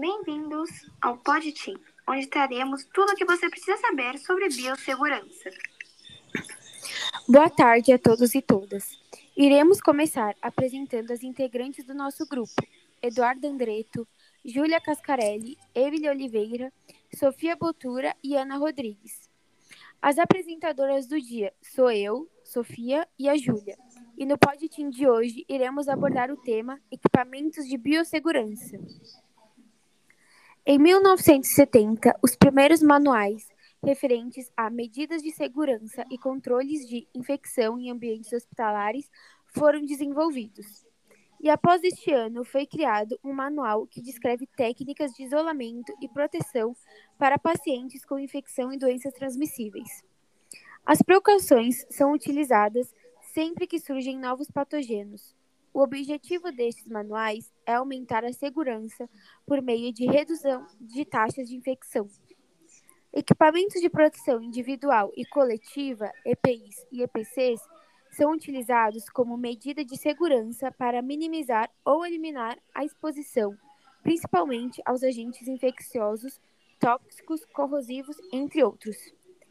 Bem-vindos ao PodTeam, onde traremos tudo o que você precisa saber sobre biossegurança. Boa tarde a todos e todas. Iremos começar apresentando as integrantes do nosso grupo: Eduardo Andreto, Júlia Cascarelli, Emily Oliveira, Sofia Botura e Ana Rodrigues. As apresentadoras do dia sou eu, Sofia e a Júlia. E no PodTeam de hoje iremos abordar o tema Equipamentos de Biossegurança. Em 1970, os primeiros manuais referentes a medidas de segurança e controles de infecção em ambientes hospitalares foram desenvolvidos. E após este ano, foi criado um manual que descreve técnicas de isolamento e proteção para pacientes com infecção e doenças transmissíveis. As precauções são utilizadas sempre que surgem novos patogênios. O objetivo destes manuais é aumentar a segurança por meio de redução de taxas de infecção. Equipamentos de proteção individual e coletiva, EPIs e EPCs, são utilizados como medida de segurança para minimizar ou eliminar a exposição, principalmente aos agentes infecciosos, tóxicos, corrosivos, entre outros.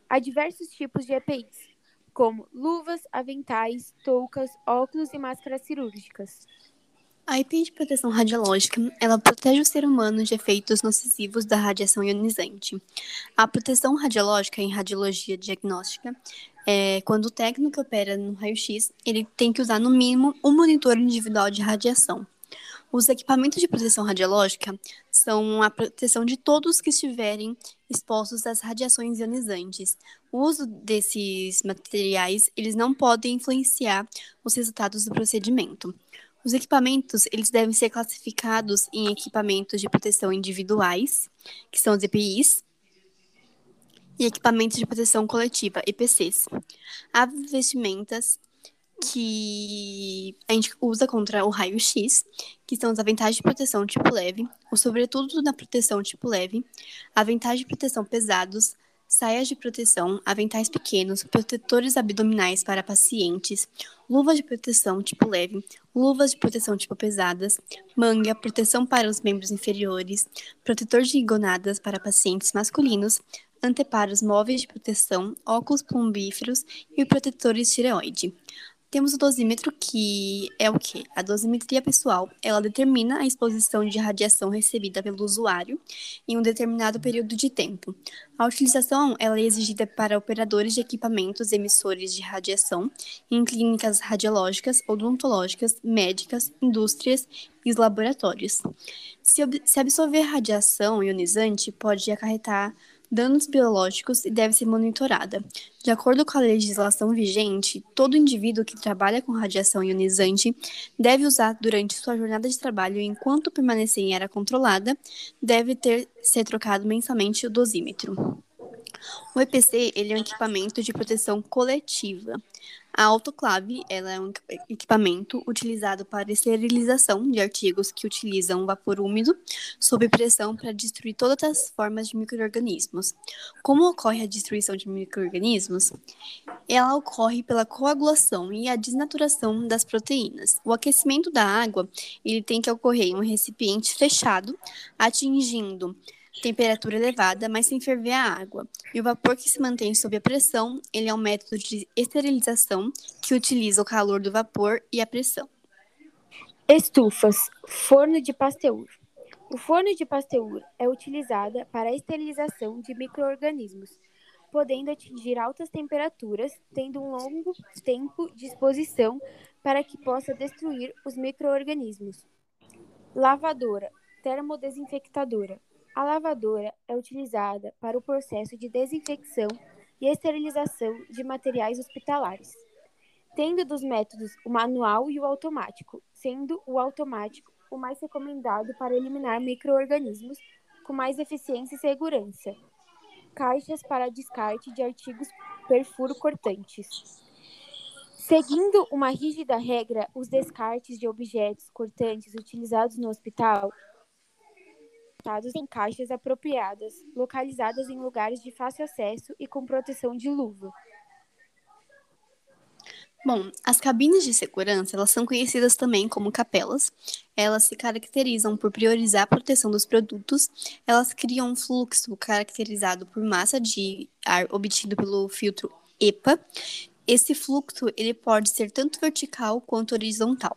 Há diversos tipos de EPIs, como luvas, aventais, toucas, óculos e máscaras cirúrgicas. A EPI de proteção radiológica, ela protege o ser humano de efeitos nocivos da radiação ionizante. A proteção radiológica em radiologia diagnóstica é quando o técnico opera no raio-x, ele tem que usar no mínimo um monitor individual de radiação. Os equipamentos de proteção radiológica são a proteção de todos que estiverem expostos às radiações ionizantes. O uso desses materiais, eles não podem influenciar os resultados do procedimento. Os equipamentos, eles devem ser classificados em equipamentos de proteção individuais, que são os EPIs, e equipamentos de proteção coletiva, EPCs. Há vestimentas que a gente usa contra o raio-x, que são os aventais de proteção tipo leve, o sobretudo na proteção tipo leve, aventais de proteção pesados, saias de proteção, aventais pequenos, protetores abdominais para pacientes, luvas de proteção tipo leve, luvas de proteção tipo pesadas, manga, proteção para os membros inferiores, protetor de gonadas para pacientes masculinos, anteparos móveis de proteção, óculos plumbíferos e protetores tireoide. Temos o dosímetro, que é o quê? A dosimetria pessoal, ela determina a exposição de radiação recebida pelo usuário em um determinado período de tempo. A utilização ela é exigida para operadores de equipamentos emissores de radiação em clínicas radiológicas, odontológicas, médicas, indústrias e laboratórios. Se, se absorver radiação ionizante, pode acarretar danos biológicos e deve ser monitorada. De acordo com a legislação vigente, todo indivíduo que trabalha com radiação ionizante deve usar durante sua jornada de trabalho enquanto permanecer em área controlada, deve ter ser trocado mensalmente o dosímetro. O EPC ele é um equipamento de proteção coletiva. A autoclave ela é um equipamento utilizado para esterilização de artigos que utilizam vapor úmido sob pressão para destruir todas as formas de microrganismos. Como ocorre a destruição de microrganismos? Ela ocorre pela coagulação e a desnaturação das proteínas. O aquecimento da água ele tem que ocorrer em um recipiente fechado, atingindo temperatura elevada, mas sem ferver a água. E o vapor que se mantém sob a pressão, ele é um método de esterilização que utiliza o calor do vapor e a pressão. Estufas, forno de Pasteur. O forno de Pasteur é utilizada para a esterilização de microorganismos, podendo atingir altas temperaturas, tendo um longo tempo de exposição para que possa destruir os microorganismos. Lavadora, termodesinfectadora. A lavadora é utilizada para o processo de desinfecção e esterilização de materiais hospitalares, tendo dos métodos o manual e o automático, sendo o automático o mais recomendado para eliminar microorganismos com mais eficiência e segurança. Caixas para descarte de artigos perfuro cortantes. Seguindo uma rígida regra, os descartes de objetos cortantes utilizados no hospital em caixas apropriadas, localizadas em lugares de fácil acesso e com proteção de luva. Bom, as cabines de segurança, elas são conhecidas também como capelas. Elas se caracterizam por priorizar a proteção dos produtos. Elas criam um fluxo caracterizado por massa de ar obtido pelo filtro EPA. Esse fluxo ele pode ser tanto vertical quanto horizontal.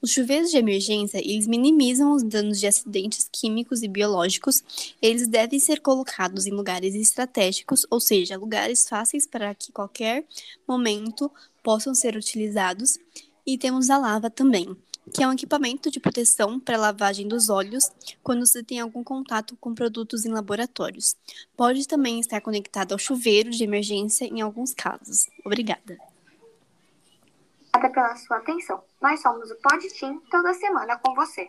Os chuveiros de emergência, eles minimizam os danos de acidentes químicos e biológicos. Eles devem ser colocados em lugares estratégicos, ou seja, lugares fáceis para que qualquer momento possam ser utilizados. E temos a lava também, que é um equipamento de proteção para lavagem dos olhos quando se tem algum contato com produtos em laboratórios. Pode também estar conectado ao chuveiro de emergência em alguns casos. Obrigada. Obrigada pela sua atenção. Nós somos o Pod Team toda semana com você.